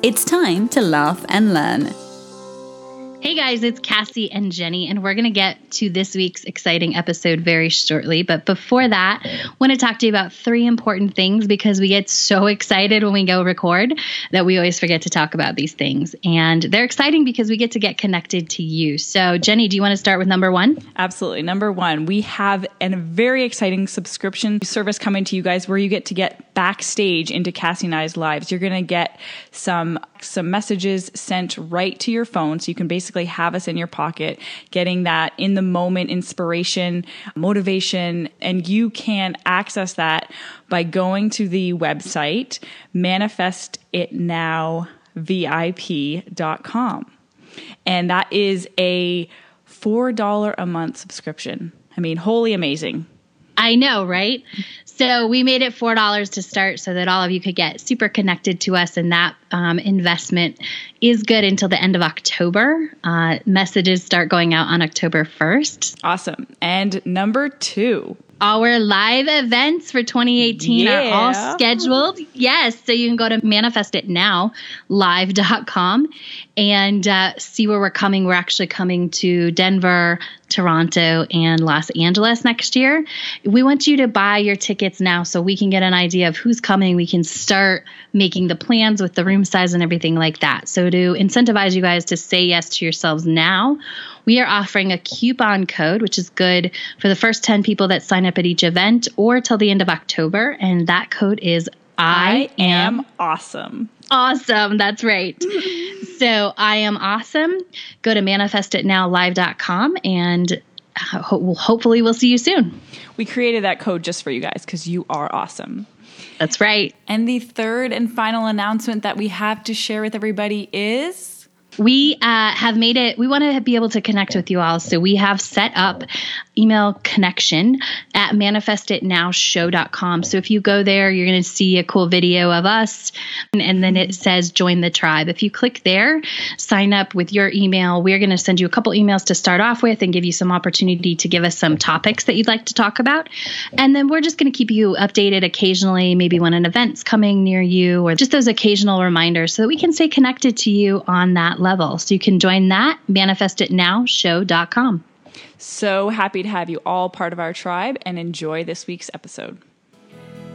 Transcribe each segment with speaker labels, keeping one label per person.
Speaker 1: It's time to laugh and learn.
Speaker 2: Hey guys, it's Cassie and Jenny, and we're going to get to this week's exciting episode very shortly. But before that, I want to talk to you about three important things because we get so excited when we go record that we always forget to talk about these things. And they're exciting because we get to get connected to you. So, Jenny, do you want to start with number one?
Speaker 3: Absolutely. Number one, we have a very exciting subscription service coming to you guys where you get to get backstage into Cassie and I's lives. You're going to get some some messages sent right to your phone so you can basically have us in your pocket getting that in the moment inspiration motivation and you can access that by going to the website manifestitnowvip.com and that is a $4 a month subscription. I mean wholly amazing
Speaker 2: I know, right? So we made it four dollars to start, so that all of you could get super connected to us, and that um, investment is good until the end of October. Uh, messages start going out on October first.
Speaker 3: Awesome. And number two,
Speaker 2: our live events for 2018 yeah. are all scheduled. Yes. So you can go to manifestitnowlive.com and uh, see where we're coming. We're actually coming to Denver, Toronto, and Los Angeles next year. We want you to buy your tickets now so we can get an idea of who's coming. We can start making the plans with the room size and everything like that. So to incentivize you guys to say yes to yourselves now, we are offering a coupon code, which is good for the first 10 people that sign up at each event or till the end of October. And that code is I,
Speaker 3: I am awesome.
Speaker 2: Awesome. That's right. so I am awesome. Go to manifestitnowlive.com and uh, ho- hopefully we'll see you soon.
Speaker 3: We created that code just for you guys because you are awesome.
Speaker 2: That's right.
Speaker 3: And the third and final announcement that we have to share with everybody is
Speaker 2: we uh, have made it, we want to be able to connect with you all. So we have set up email connection at manifestitnowshow.com. So if you go there, you're going to see a cool video of us, and, and, then it says join the tribe. If you click there, sign up with your email. We're going to send you a couple emails to start off with and give you some opportunity to give us some topics that you'd like to talk about. And then we're just going to keep you updated occasionally, maybe when an event's coming near you, or just those occasional reminders so that we can stay connected to you on that level. So you can join that, manifestitnowshow.com.
Speaker 3: So happy to have you all part of our tribe and enjoy this week's episode.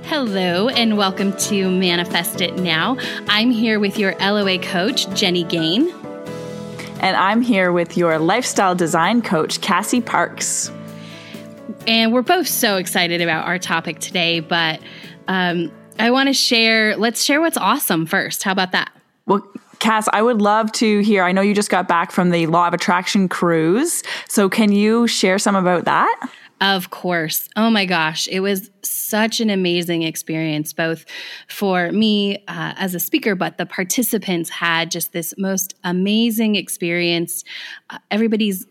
Speaker 2: Hello, and welcome to Manifest It Now. I'm here with your LOA coach, Jenny Gain.
Speaker 3: And I'm here with your lifestyle design coach, Cassie Parks.
Speaker 2: And we're both so excited about our topic today, but um, I want to share, let's share what's awesome first. How about that?
Speaker 3: Well, Cass, I would love to hear. I know you just got back from the Law of Attraction cruise. So, can you share some about that?
Speaker 2: Of course. Oh my gosh. It was such an amazing experience, both for me uh, as a speaker, but the participants had just this most amazing experience. Uh, everybody's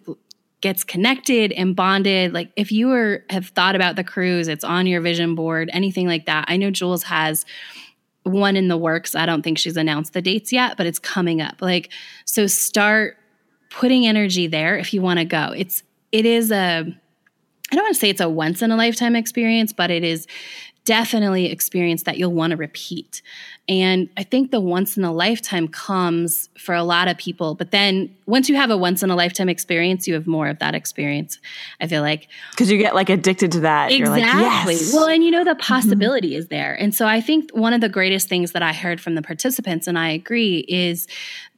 Speaker 2: gets connected and bonded. Like if you were have thought about the cruise, it's on your vision board, anything like that. I know Jules has one in the works. I don't think she's announced the dates yet, but it's coming up. Like, so start putting energy there if you want to go. It's, it is a, I don't want to say it's a once in a lifetime experience, but it is definitely experience that you'll want to repeat. And I think the once in a lifetime comes for a lot of people. But then once you have a once in a lifetime experience, you have more of that experience. I feel like.
Speaker 3: Because you get like addicted to that.
Speaker 2: Exactly.
Speaker 3: Like, yes.
Speaker 2: Well, and you know, the mm-hmm. possibility mm-hmm. is there. And so I think one of the greatest things that I heard from the participants, and I agree, is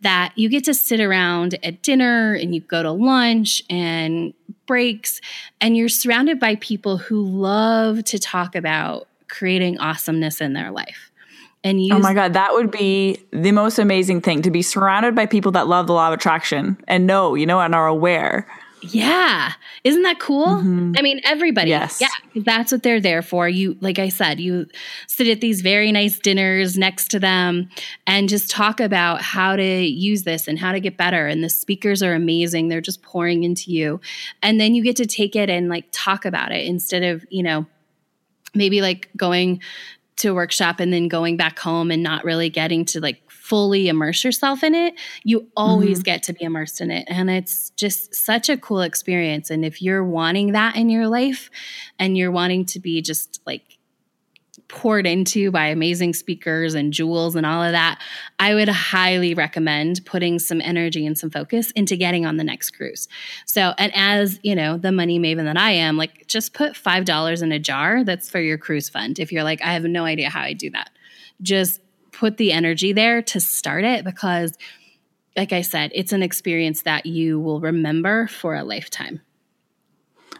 Speaker 2: that you get to sit around at dinner and you go to lunch and breaks, and you're surrounded by people who love to talk about creating awesomeness in their life
Speaker 3: and use. Oh my God, that would be the most amazing thing to be surrounded by people that love the law of attraction and know, you know, and are aware.
Speaker 2: Yeah. Isn't that cool? Mm-hmm. I mean, everybody.
Speaker 3: Yes.
Speaker 2: Yeah. That's what they're there for. You, like I said, you sit at these very nice dinners next to them and just talk about how to use this and how to get better. And the speakers are amazing. They're just pouring into you. And then you get to take it and like talk about it instead of, you know, maybe like going to a workshop and then going back home and not really getting to like fully immerse yourself in it, you always mm-hmm. get to be immersed in it. And it's just such a cool experience. And if you're wanting that in your life and you're wanting to be just like poured into by amazing speakers and Jules and all of that, I would highly recommend putting some energy and some focus into getting on the next cruise. So, and as you know, the money maven that I am, like just put $5 in a jar that's for your cruise fund. If you're like, I have no idea how I do that, just put the energy there to start it because like I said, it's an experience that you will remember for a lifetime.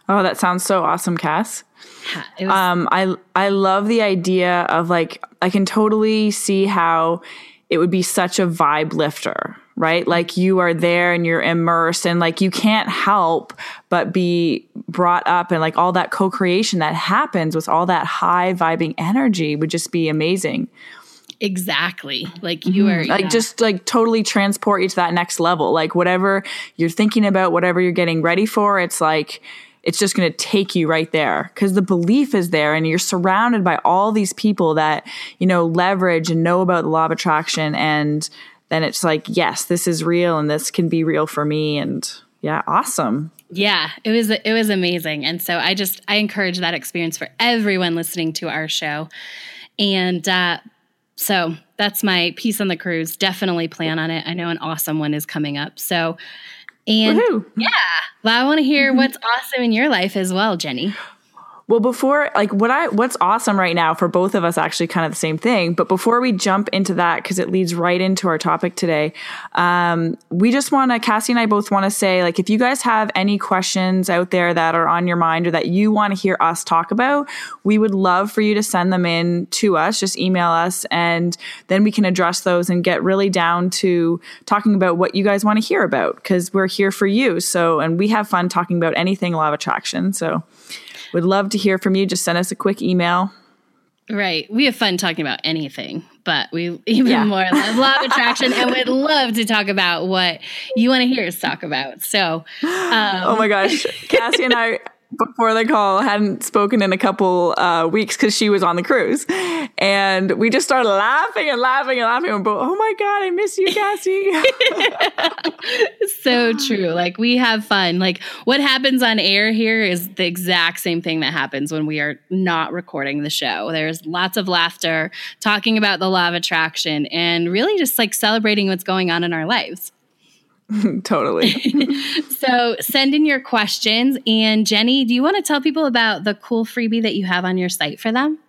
Speaker 3: Oh, that sounds so awesome, Cass. Was- um, I I love the idea of like I can totally see how it would be such a vibe lifter, right? Like you are there and you're immersed and like you can't help but be brought up and like all that co-creation that happens with all that high vibing energy would just be amazing.
Speaker 2: Exactly. Like you mm-hmm.
Speaker 3: are like yeah. just like totally transport you to that next level. Like whatever you're thinking about, whatever you're getting ready for, it's like it's just going to take you right there because the belief is there and you're surrounded by all these people that, you know, leverage and know about the law of attraction and then it's like, yes, this is real and this can be real for me and yeah, awesome.
Speaker 2: Yeah, it was it was amazing. And so I just I encourage that experience for everyone listening to our show. And uh so that's my piece on the cruise. Definitely plan on it. I know an awesome one is coming up. So, and Woo-hoo. yeah, well, I want to hear mm-hmm. what's awesome in your life as well, Jenny.
Speaker 3: Well, before like what I what's awesome right now for both of us actually kind of the same thing. But before we jump into that, because it leads right into our topic today, um, we just want to Cassie and I both want to say like if you guys have any questions out there that are on your mind or that you want to hear us talk about, we would love for you to send them in to us. Just email us, and then we can address those and get really down to talking about what you guys want to hear about because we're here for you. So, and we have fun talking about anything law of attraction. So. Would love to hear from you. Just send us a quick email.
Speaker 2: Right. We have fun talking about anything, but we even yeah. more love law of attraction and would love to talk about what you want to hear us talk about. So, um,
Speaker 3: oh my gosh, Cassie and I before the call hadn't spoken in a couple uh, weeks because she was on the cruise. And we just started laughing and laughing and laughing. Oh my god i miss you cassie.
Speaker 2: So true. Like we have fun. Like what happens on air here is the exact same thing that happens when we are not recording the show. There's lots of laughter talking about the law of attraction and really just like celebrating what's going on in our lives
Speaker 3: totally.
Speaker 2: so send in your questions. And Jenny, do you want to tell people about the cool freebie that you have on your site for them?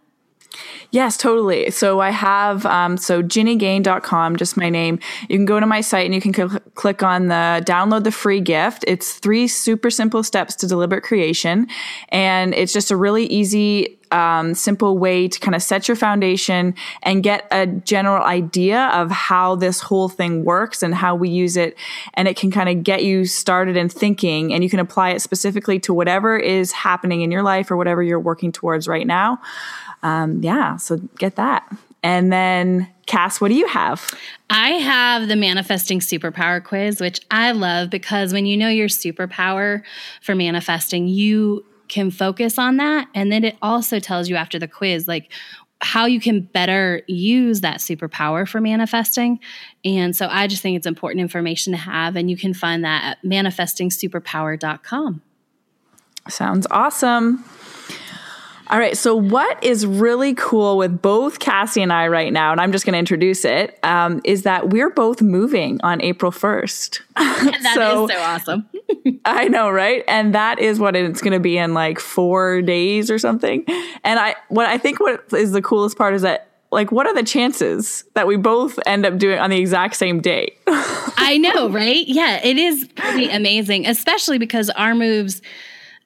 Speaker 3: Yes, totally. So I have, um, so ginnygain.com, just my name. You can go to my site and you can cl- click on the download the free gift. It's three super simple steps to deliberate creation. And it's just a really easy, um, simple way to kind of set your foundation and get a general idea of how this whole thing works and how we use it. And it can kind of get you started in thinking and you can apply it specifically to whatever is happening in your life or whatever you're working towards right now um, yeah, so get that. And then, Cass, what do you have?
Speaker 2: I have the manifesting superpower quiz, which I love because when you know your superpower for manifesting, you can focus on that. And then it also tells you after the quiz, like, how you can better use that superpower for manifesting. And so I just think it's important information to have. And you can find that at manifestingsuperpower.com.
Speaker 3: Sounds awesome. All right. So, what is really cool with both Cassie and I right now, and I'm just going to introduce it, um, is that we're both moving on April 1st.
Speaker 2: That so, is so awesome.
Speaker 3: I know, right? And that is what it's going to be in like four days or something. And I, what I think what is the coolest part is that like what are the chances that we both end up doing on the exact same day
Speaker 2: i know right yeah it is pretty amazing especially because our moves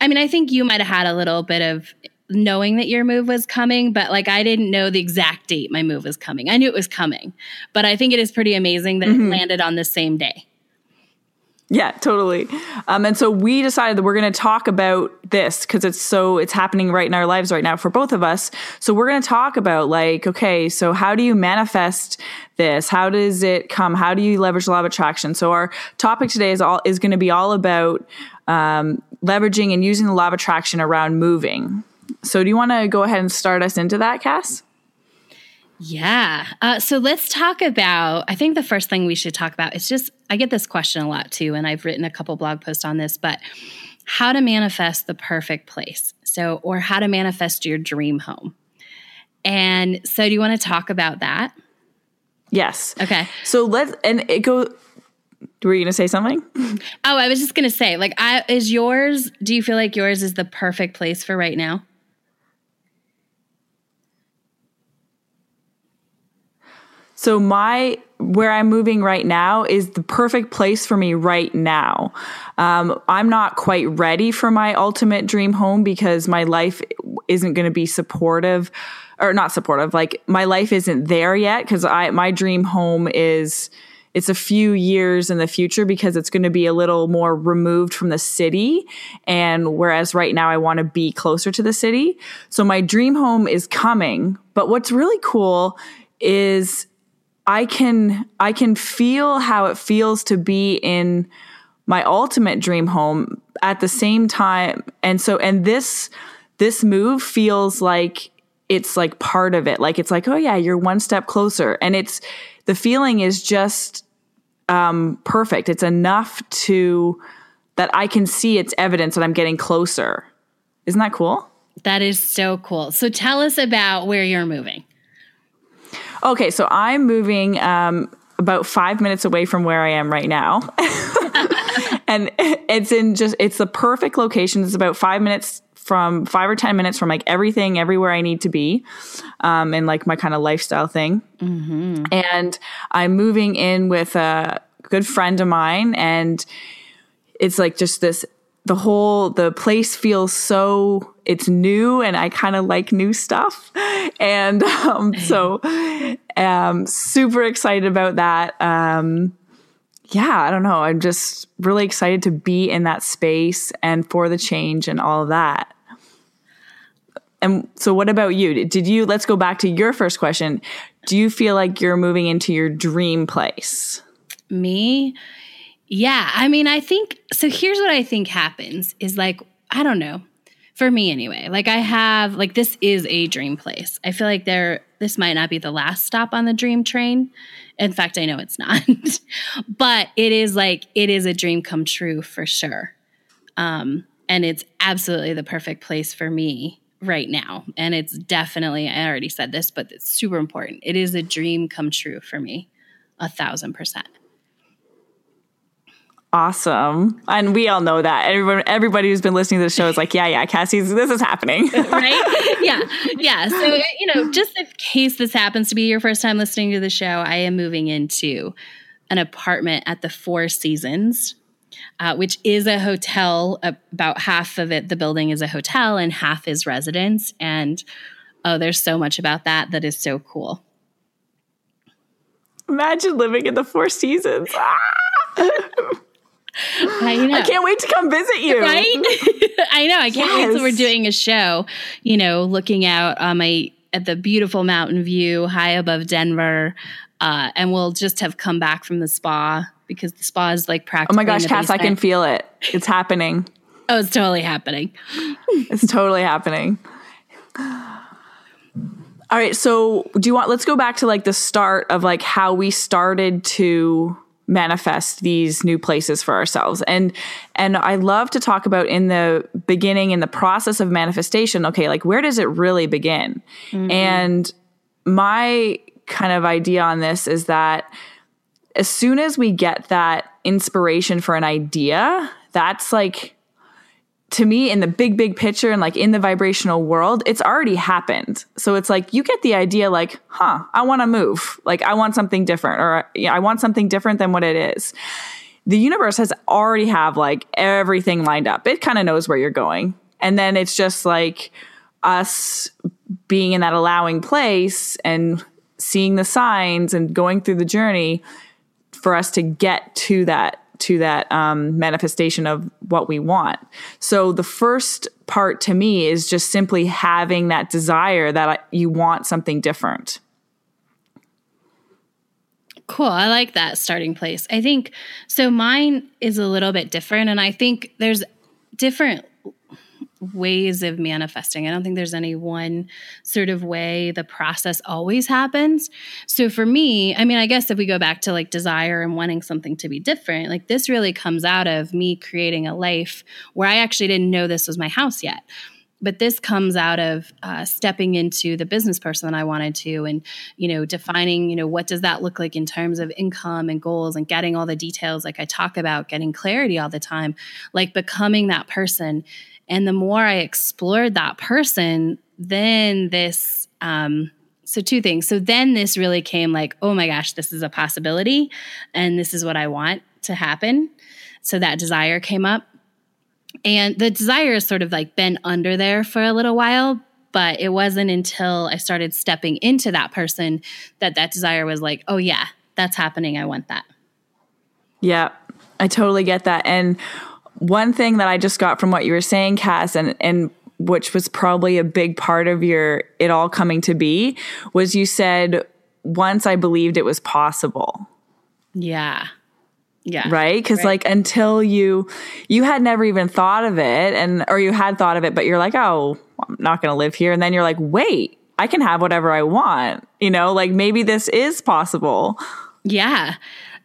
Speaker 2: i mean i think you might have had a little bit of knowing that your move was coming, but like I didn't know the exact date my move was coming. I knew it was coming, but I think it is pretty amazing that mm-hmm. it landed on the same day.
Speaker 3: Yeah, totally. Um, and so we decided that we're going to talk about this because it's so it's happening right in our lives right now for both of us. So we're going to talk about like, okay, so how do you manifest this? How does it come? How do you leverage the law of attraction? So our topic today is all is going to be all about um, leveraging and using the law of attraction around moving. So do you want to go ahead and start us into that, Cass?
Speaker 2: Yeah. Uh, so let's talk about. I think the first thing we should talk about is just. I get this question a lot too, and I've written a couple blog posts on this, but how to manifest the perfect place. So, or how to manifest your dream home. And so, do you want to talk about that?
Speaker 3: Yes.
Speaker 2: Okay.
Speaker 3: So let's and it go. Were you going to say something?
Speaker 2: Oh, I was just going to say, like, I is yours. Do you feel like yours is the perfect place for right now?
Speaker 3: So my where I'm moving right now is the perfect place for me right now. Um, I'm not quite ready for my ultimate dream home because my life isn't going to be supportive, or not supportive. Like my life isn't there yet because I my dream home is it's a few years in the future because it's going to be a little more removed from the city and whereas right now I want to be closer to the city. So my dream home is coming, but what's really cool is I can I can feel how it feels to be in my ultimate dream home at the same time. And so and this this move feels like it's like part of it. Like it's like oh yeah you're one step closer. And it's the feeling is just um, perfect. It's enough to that i can see it's evidence that i'm getting closer. Isn't that cool?
Speaker 2: That is so cool. So tell us about where you're moving
Speaker 3: Okay, so I'm moving um, about five minutes away from where I am right now. and it's in just, it's the perfect location. It's about five minutes from five or 10 minutes from like everything, everywhere I need to be, um, and like my kind of lifestyle thing. Mm-hmm. And I'm moving in with a good friend of mine. And it's like just this the whole the place feels so it's new and I kind of like new stuff. And um, so um super excited about that. Um yeah, I don't know. I'm just really excited to be in that space and for the change and all of that. And so what about you? Did you let's go back to your first question. Do you feel like you're moving into your dream place?
Speaker 2: Me? Yeah, I mean, I think so. Here's what I think happens is like, I don't know, for me anyway. Like, I have, like, this is a dream place. I feel like there, this might not be the last stop on the dream train. In fact, I know it's not, but it is like, it is a dream come true for sure. Um, and it's absolutely the perfect place for me right now. And it's definitely, I already said this, but it's super important. It is a dream come true for me, a thousand percent
Speaker 3: awesome. And we all know that. Everyone, everybody who's been listening to the show is like, yeah, yeah, Cassie's, this is happening.
Speaker 2: right? Yeah. Yeah. So, you know, just in case this happens to be your first time listening to the show, I am moving into an apartment at the Four Seasons. Uh, which is a hotel. About half of it, the building is a hotel, and half is residence. And oh, there's so much about that that is so cool.
Speaker 3: Imagine living in the Four Seasons. Ah!
Speaker 2: I.
Speaker 3: I can't wait to come visit you.
Speaker 2: Right? I know. I can't yes. wait till we're doing a show, you know, looking out on my at the beautiful mountain view high above Denver. Uh, and we'll just have come back from the spa because the spa is like practically.
Speaker 3: Oh my gosh, Cass, I can feel it. It's happening.
Speaker 2: oh, it's totally happening.
Speaker 3: it's totally happening. All right, so do you want let's go back to like the start of like how we started to manifest these new places for ourselves and and i love to talk about in the beginning in the process of manifestation okay like where does it really begin mm-hmm. and my kind of idea on this is that as soon as we get that inspiration for an idea that's like to me in the big big picture and like in the vibrational world it's already happened. So it's like you get the idea like huh i want to move. Like i want something different or i want something different than what it is. The universe has already have like everything lined up. It kind of knows where you're going. And then it's just like us being in that allowing place and seeing the signs and going through the journey for us to get to that to that um, manifestation of what we want. So the first part to me is just simply having that desire that you want something different.
Speaker 2: Cool. I like that starting place. I think so. Mine is a little bit different, and I think there's different ways of manifesting. I don't think there's any one sort of way the process always happens. So for me, I mean, I guess if we go back to like desire and wanting something to be different, like this really comes out of me creating a life where I actually didn't know this was my house yet. But this comes out of uh, stepping into the business person that I wanted to, and you know, defining, you know, what does that look like in terms of income and goals, and getting all the details, like I talk about, getting clarity all the time, like becoming that person and the more I explored that person, then this, um, so two things. So then this really came like, oh my gosh, this is a possibility and this is what I want to happen. So that desire came up. And the desire has sort of like been under there for a little while, but it wasn't until I started stepping into that person that that desire was like, oh yeah, that's happening. I want that.
Speaker 3: Yeah, I totally get that. And one thing that I just got from what you were saying, Cass, and and which was probably a big part of your it all coming to be, was you said once I believed it was possible.
Speaker 2: Yeah. Yeah.
Speaker 3: Right? Cuz right. like until you you had never even thought of it and or you had thought of it but you're like, "Oh, I'm not going to live here." And then you're like, "Wait, I can have whatever I want." You know, like maybe this is possible.
Speaker 2: Yeah.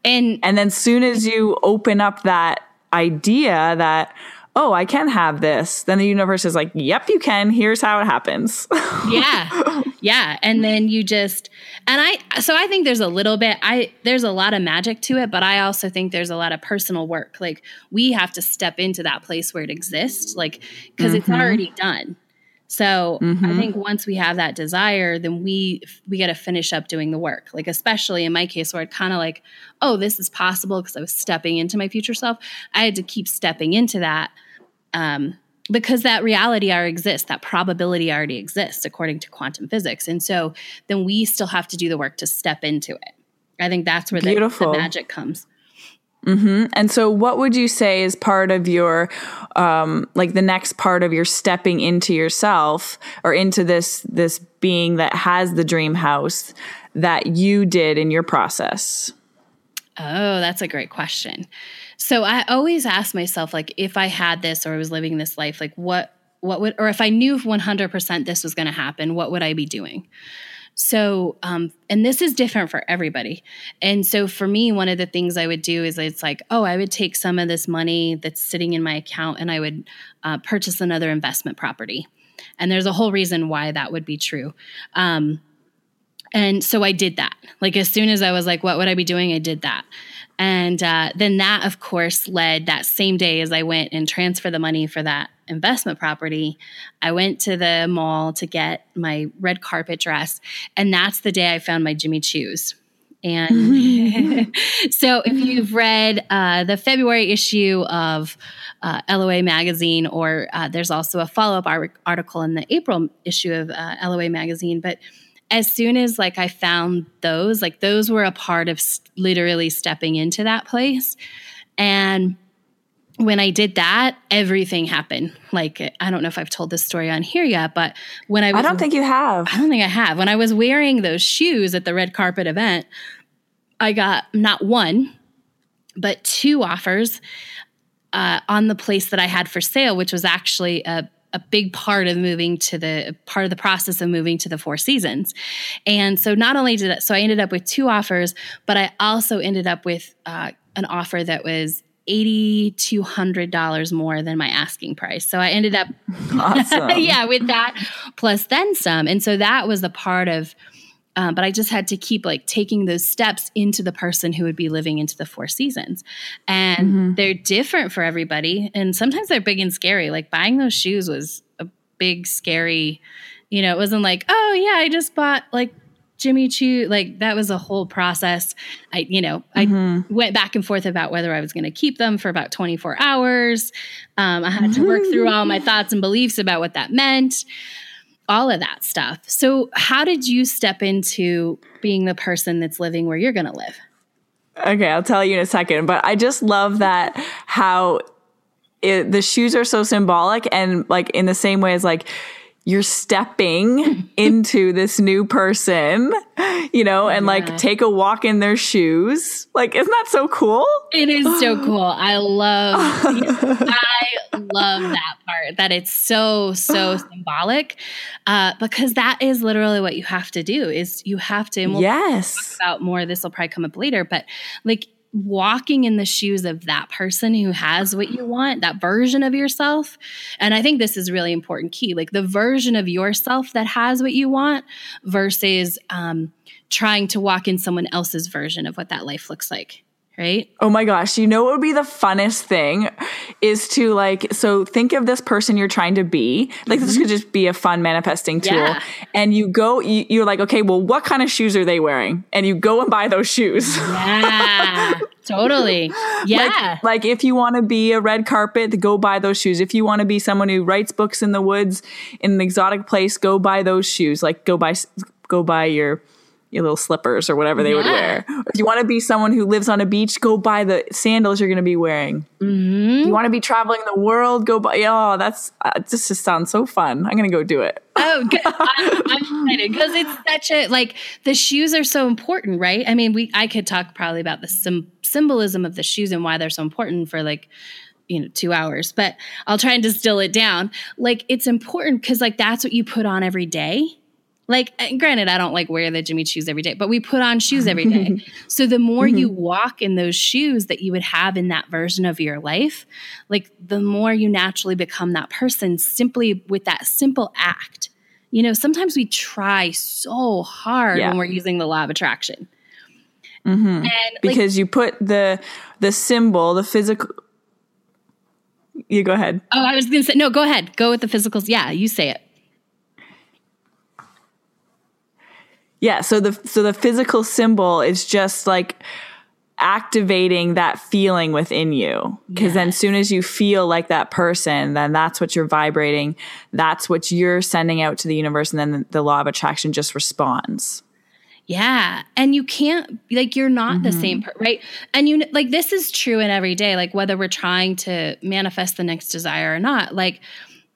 Speaker 2: And
Speaker 3: and then soon as you open up that idea that oh, I can have this, then the universe is like, yep, you can. Here's how it happens.
Speaker 2: yeah. Yeah. And then you just, and I, so I think there's a little bit, I, there's a lot of magic to it, but I also think there's a lot of personal work. Like we have to step into that place where it exists, like, because mm-hmm. it's already done. So mm-hmm. I think once we have that desire, then we we got to finish up doing the work. Like especially in my case, where it kind of like, oh, this is possible because I was stepping into my future self. I had to keep stepping into that um, because that reality already exists. That probability already exists according to quantum physics, and so then we still have to do the work to step into it. I think that's where the, the magic comes.
Speaker 3: Mm-hmm. And so, what would you say is part of your, um, like the next part of your stepping into yourself or into this this being that has the dream house that you did in your process?
Speaker 2: Oh, that's a great question. So I always ask myself, like, if I had this or I was living this life, like, what what would, or if I knew 100% this was going to happen, what would I be doing? So, um, and this is different for everybody. And so for me, one of the things I would do is it's like, oh, I would take some of this money that's sitting in my account and I would uh, purchase another investment property. And there's a whole reason why that would be true. Um, and so I did that. Like as soon as I was like, what would I be doing? I did that. And uh, then that, of course, led that same day as I went and transfer the money for that investment property. I went to the mall to get my red carpet dress. And that's the day I found my Jimmy Choos. And so, if you've read uh, the February issue of uh, LOA magazine, or uh, there's also a follow up article in the April issue of uh, LOA magazine, but as soon as like I found those, like those were a part of literally stepping into that place. And when I did that, everything happened. Like I don't know if I've told this story on here yet, but when I
Speaker 3: was, I don't think you have.
Speaker 2: I don't think I have. When I was wearing those shoes at the red carpet event, I got not one, but two offers uh, on the place that I had for sale, which was actually a a big part of moving to the part of the process of moving to the Four Seasons. And so not only did it, so I ended up with two offers, but I also ended up with uh, an offer that was eighty two hundred dollars more than my asking price. So I ended up, awesome. yeah, with that plus then some. And so that was the part of um, but I just had to keep like taking those steps into the person who would be living into the four seasons. And mm-hmm. they're different for everybody. And sometimes they're big and scary. Like buying those shoes was a big, scary, you know, it wasn't like, oh, yeah, I just bought like Jimmy Choo. Like that was a whole process. I, you know, mm-hmm. I went back and forth about whether I was going to keep them for about 24 hours. Um, I had to work through all my thoughts and beliefs about what that meant all of that stuff. So, how did you step into being the person that's living where you're going to live?
Speaker 3: Okay, I'll tell you in a second. But I just love that how it, the shoes are so symbolic and like in the same way as like you're stepping into this new person, you know, and yeah. like take a walk in their shoes. Like, isn't that so cool?
Speaker 2: It is so cool. I love, I love that part that it's so, so symbolic uh, because that is literally what you have to do is you have to, we'll
Speaker 3: yes.
Speaker 2: about more, this will probably come up later, but like walking in the shoes of that person who has what you want, that version of yourself. And I think this is really important key like the version of yourself that has what you want versus um, trying to walk in someone else's version of what that life looks like right?
Speaker 3: Oh my gosh, you know what would be the funnest thing is to like so think of this person you're trying to be. Like mm-hmm. this could just be a fun manifesting tool. Yeah. And you go you, you're like, "Okay, well what kind of shoes are they wearing?" And you go and buy those shoes.
Speaker 2: Yeah. totally. Yeah.
Speaker 3: Like, like if you want to be a red carpet, go buy those shoes. If you want to be someone who writes books in the woods in an exotic place, go buy those shoes. Like go buy go buy your your little slippers or whatever they yeah. would wear. If you want to be someone who lives on a beach, go buy the sandals you're going to be wearing.
Speaker 2: Mm-hmm.
Speaker 3: You want to be traveling the world, go buy. Oh, that's uh, this just sounds so fun. I'm going to go do it.
Speaker 2: Oh, good. I'm, I'm excited because it's such a like the shoes are so important, right? I mean, we I could talk probably about the sim- symbolism of the shoes and why they're so important for like you know two hours but i'll try and distill it down like it's important because like that's what you put on every day like, granted, I don't like wear the Jimmy shoes every day, but we put on shoes every day. so the more mm-hmm. you walk in those shoes that you would have in that version of your life, like the more you naturally become that person simply with that simple act. You know, sometimes we try so hard yeah. when we're using the law of attraction.
Speaker 3: Mm-hmm. And, because like, you put the the symbol, the physical. You go ahead.
Speaker 2: Oh, I was going to say no. Go ahead. Go with the physicals. Yeah, you say it.
Speaker 3: Yeah, so the so the physical symbol is just like activating that feeling within you because yes. then as soon as you feel like that person then that's what you're vibrating that's what you're sending out to the universe and then the law of attraction just responds
Speaker 2: yeah. And you can't, like, you're not mm-hmm. the same, per- right? And you, like, this is true in every day, like, whether we're trying to manifest the next desire or not. Like,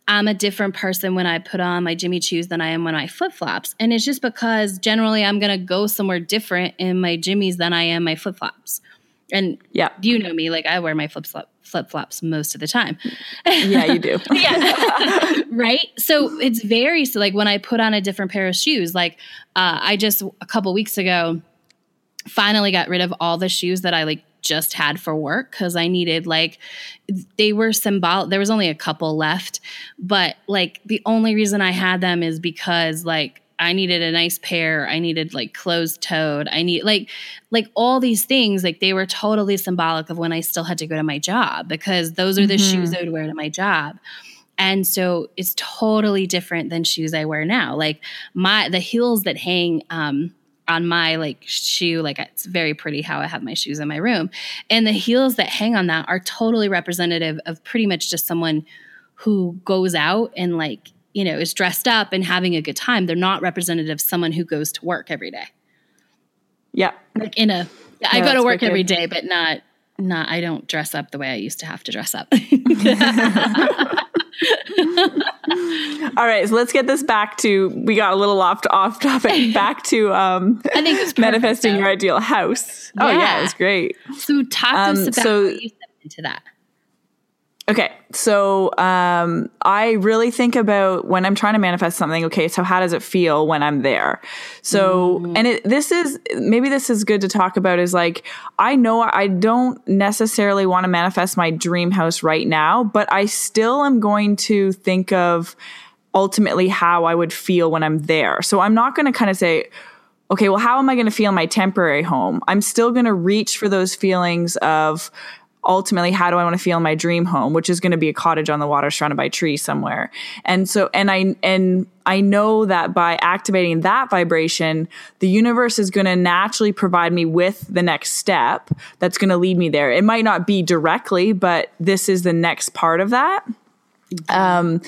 Speaker 2: I'm a different person when I put on my Jimmy Choos than I am when I flip flops. And it's just because generally I'm going to go somewhere different in my Jimmys than I am my flip flops. And yeah, you know me, like I wear my flip flop flip flops most of the time.
Speaker 3: Yeah, you do.
Speaker 2: yeah. right. So it's very so like when I put on a different pair of shoes, like uh, I just a couple weeks ago finally got rid of all the shoes that I like just had for work because I needed like they were symbolic. There was only a couple left, but like the only reason I had them is because like I needed a nice pair. I needed like closed toed. I need like like all these things. Like they were totally symbolic of when I still had to go to my job because those are the mm-hmm. shoes I would wear to my job. And so it's totally different than shoes I wear now. Like my the heels that hang um on my like shoe like it's very pretty how i have my shoes in my room. And the heels that hang on that are totally representative of pretty much just someone who goes out and like you know is dressed up and having a good time. They're not representative of someone who goes to work every day.
Speaker 3: Yeah.
Speaker 2: Like in a i go to work every day but not not i don't dress up the way i used to have to dress up
Speaker 3: All right, so let's get this back to we got a little off off topic. Back to um,
Speaker 2: I think it's
Speaker 3: manifesting your ideal house. Yeah. Oh yeah, it was great.
Speaker 2: So talk um, us about so, how you stepped into that.
Speaker 3: Okay, so um, I really think about when I'm trying to manifest something. Okay, so how does it feel when I'm there? So, mm. and it, this is maybe this is good to talk about. Is like I know I don't necessarily want to manifest my dream house right now, but I still am going to think of ultimately how I would feel when I'm there. So I'm not going to kind of say, okay, well, how am I going to feel in my temporary home? I'm still going to reach for those feelings of ultimately how do i want to feel in my dream home which is going to be a cottage on the water surrounded by trees somewhere. And so and i and i know that by activating that vibration the universe is going to naturally provide me with the next step that's going to lead me there. It might not be directly but this is the next part of that. Um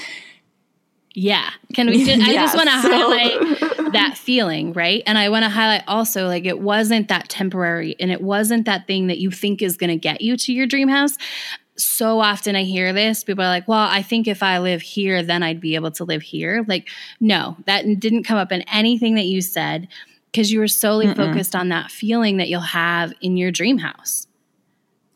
Speaker 2: yeah. Can we just, yeah, i just want to so. highlight that mm-hmm. feeling, right? And I want to highlight also like it wasn't that temporary and it wasn't that thing that you think is going to get you to your dream house. So often I hear this, people are like, well, I think if I live here, then I'd be able to live here. Like, no, that didn't come up in anything that you said because you were solely Mm-mm. focused on that feeling that you'll have in your dream house.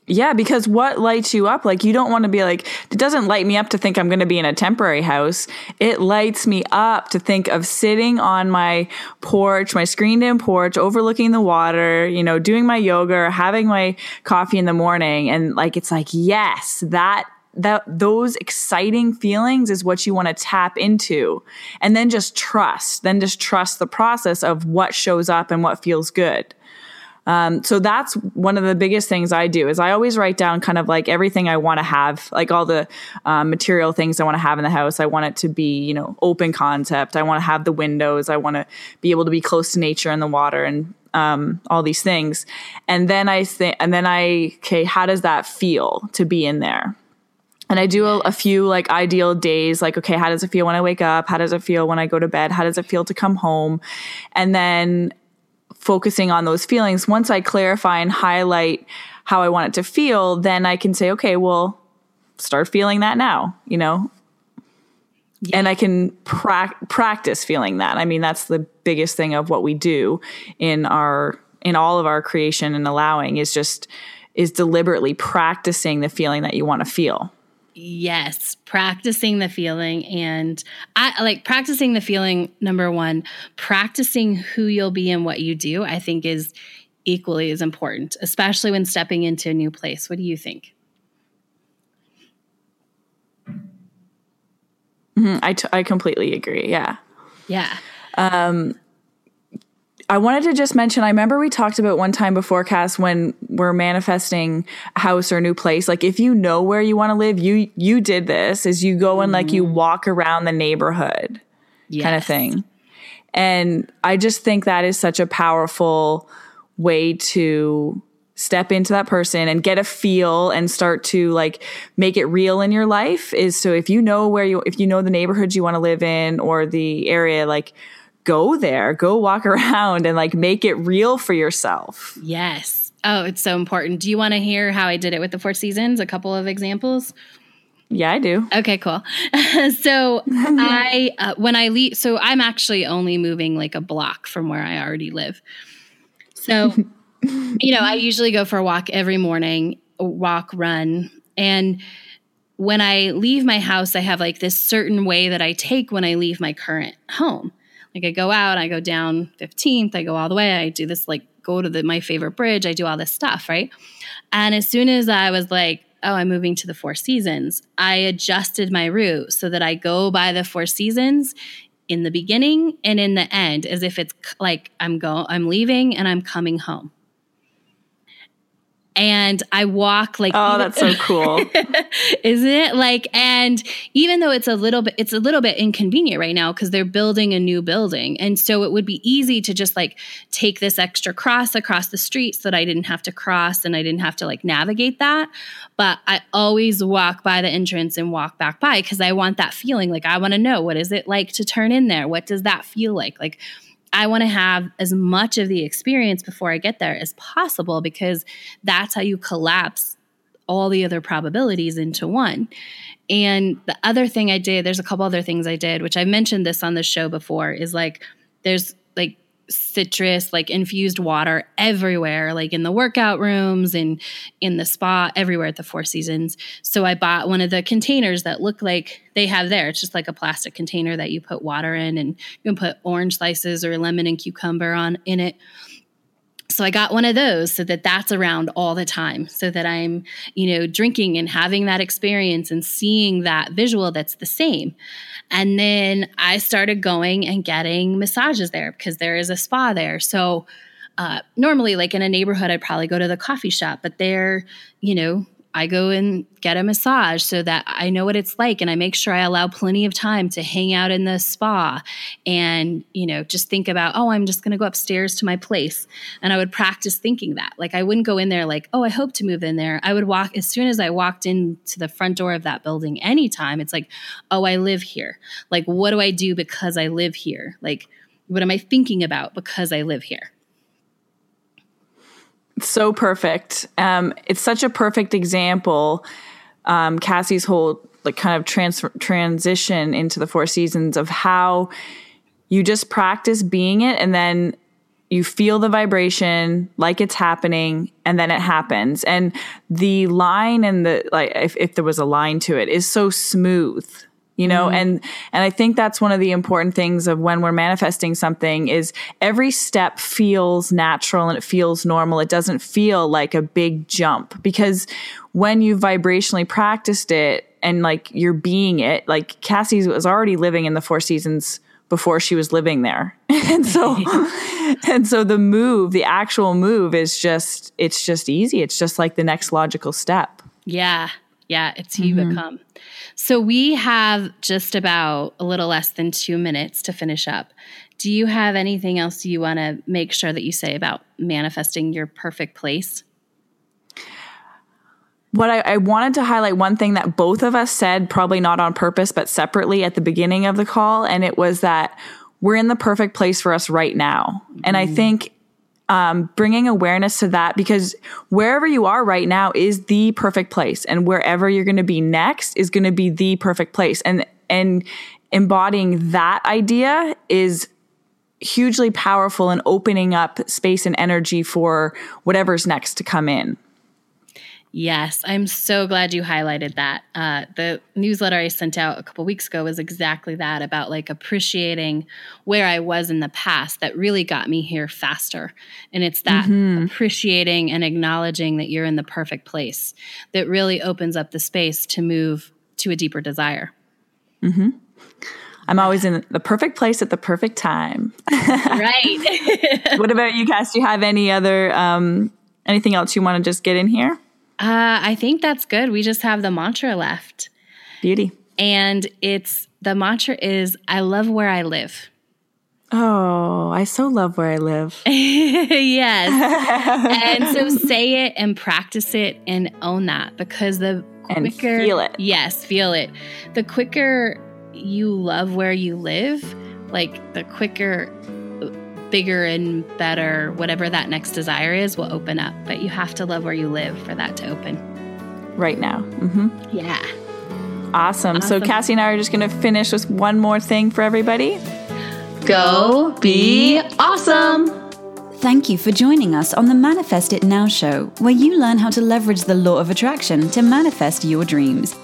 Speaker 3: Yeah, because what lights you up? Like, you don't want to be like, it doesn't light me up to think I'm going to be in a temporary house. It lights me up to think of sitting on my porch, my screened in porch, overlooking the water, you know, doing my yoga, having my coffee in the morning. And like, it's like, yes, that that those exciting feelings is what you want to tap into and then just trust then just trust the process of what shows up and what feels good um, so that's one of the biggest things I do is I always write down kind of like everything I want to have, like all the um, material things I want to have in the house. I want it to be, you know, open concept. I want to have the windows. I want to be able to be close to nature and the water and um, all these things. And then I think, and then I, okay, how does that feel to be in there? and I do a, a, few like ideal days, like, okay, how does it feel when I wake up? How does it feel when I go to bed? How does it feel to come home? And then focusing on those feelings, once I clarify and highlight how I want it to feel, then I can say, okay, well, start feeling that now, you know? Yeah. And I can pra- practice feeling that. I mean, that's the biggest thing of what we do in our in all of our creation and allowing is just is deliberately practicing the feeling that you want to feel.
Speaker 2: Yes, practicing the feeling and I like practicing the feeling number 1, practicing who you'll be and what you do, I think is equally as important, especially when stepping into a new place. What do you think?
Speaker 3: Mm-hmm. I, t- I completely agree. Yeah.
Speaker 2: Yeah.
Speaker 3: Um, I wanted to just mention I remember we talked about one time before Cass when we're manifesting a house or a new place like if you know where you want to live you you did this is you go and like you mm. walk around the neighborhood yes. kind of thing. And I just think that is such a powerful way to step into that person and get a feel and start to like make it real in your life is so if you know where you if you know the neighborhoods you want to live in or the area like go there, go walk around and like make it real for yourself.
Speaker 2: Yes. Oh, it's so important. Do you want to hear how I did it with the Four Seasons? A couple of examples?
Speaker 3: Yeah, I do.
Speaker 2: Okay, cool. so I uh, when I leave, so I'm actually only moving like a block from where I already live. So, you know, I usually go for a walk every morning, walk, run, and when I leave my house, I have like this certain way that I take when I leave my current home. Like I go out, I go down 15th, I go all the way, I do this like go to the my favorite bridge, I do all this stuff, right? And as soon as I was like, oh, I'm moving to the Four Seasons, I adjusted my route so that I go by the Four Seasons in the beginning and in the end as if it's like I'm go I'm leaving and I'm coming home and I walk like
Speaker 3: Oh, that's so cool.
Speaker 2: Isn't it? Like and even though it's a little bit it's a little bit inconvenient right now cuz they're building a new building. And so it would be easy to just like take this extra cross across the street so that I didn't have to cross and I didn't have to like navigate that. But I always walk by the entrance and walk back by cuz I want that feeling like I want to know what is it like to turn in there? What does that feel like? Like I want to have as much of the experience before I get there as possible because that's how you collapse all the other probabilities into one. And the other thing I did, there's a couple other things I did, which I mentioned this on the show before, is like there's citrus like infused water everywhere like in the workout rooms and in the spa everywhere at the four seasons. So i bought one of the containers that look like they have there. It's just like a plastic container that you put water in and you can put orange slices or lemon and cucumber on in it so I got one of those so that that's around all the time so that I'm, you know, drinking and having that experience and seeing that visual that's the same. And then I started going and getting massages there because there is a spa there. So uh, normally, like in a neighborhood, I'd probably go to the coffee shop, but there, you know, I go and get a massage so that I know what it's like and I make sure I allow plenty of time to hang out in the spa and, you know, just think about, oh, I'm just going to go upstairs to my place. And I would practice thinking that. Like I wouldn't go in there like, oh, I hope to move in there. I would walk as soon as I walked into the front door of that building anytime, it's like, oh, I live here. Like what do I do because I live here? Like what am I thinking about because I live here?
Speaker 3: So perfect. Um, it's such a perfect example. Um, Cassie's whole like kind of trans- transition into the four seasons of how you just practice being it and then you feel the vibration like it's happening and then it happens and the line and the like if, if there was a line to it is so smooth you know mm-hmm. and and i think that's one of the important things of when we're manifesting something is every step feels natural and it feels normal. It doesn't feel like a big jump because when you vibrationally practiced it and like you're being it like cassie was already living in the four seasons before she was living there. And so and so the move the actual move is just it's just easy. It's just like the next logical step.
Speaker 2: Yeah. Yeah. It's who mm-hmm. you become so we have just about a little less than two minutes to finish up. Do you have anything else you want to make sure that you say about manifesting your perfect place?
Speaker 3: What I, I, wanted to highlight one thing that both of us said, probably not on purpose, but separately at the beginning of the call, and it was that we're in the perfect place for us right now. Mm-hmm. And I mm-hmm. think um, bringing awareness to that because wherever you are right now is the perfect place, and wherever you're going to be next is going to be the perfect place. And and embodying that idea is hugely powerful in opening up space and energy for whatever's next to come in.
Speaker 2: Yes, I'm so glad you highlighted that. Uh, the newsletter I sent out a couple weeks ago was exactly that about like appreciating where I was in the past that really got me here faster. And it's that mm-hmm. appreciating and acknowledging that you're in the perfect place that really opens up the space to move to a deeper desire.
Speaker 3: Mm-hmm. I'm always in the perfect place at the perfect time.
Speaker 2: right.
Speaker 3: what about you, Cass? Do you have any other um, anything else you want to just get in here?
Speaker 2: Uh, I think that's good. We just have the mantra left.
Speaker 3: Beauty.
Speaker 2: And it's the mantra is I love where I live.
Speaker 3: Oh, I so love where I live.
Speaker 2: yes. and so say it and practice it and own that because the quicker
Speaker 3: and feel it.
Speaker 2: Yes, feel it. The quicker you love where you live, like the quicker bigger and better, whatever that next desire is, will open up. But you have to love where you live for that to open.
Speaker 3: Right now. Mm-hmm.
Speaker 2: Yeah.
Speaker 3: Awesome. awesome. So Cassie and I are just going to finish with one more thing for everybody.
Speaker 2: Go be awesome.
Speaker 1: Thank you for joining us on the Manifest It Now show, where you learn how to leverage the law of attraction to manifest your dreams.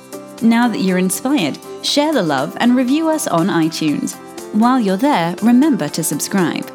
Speaker 1: Now that you're inspired, share the love and review us on iTunes. While you're there, remember to subscribe.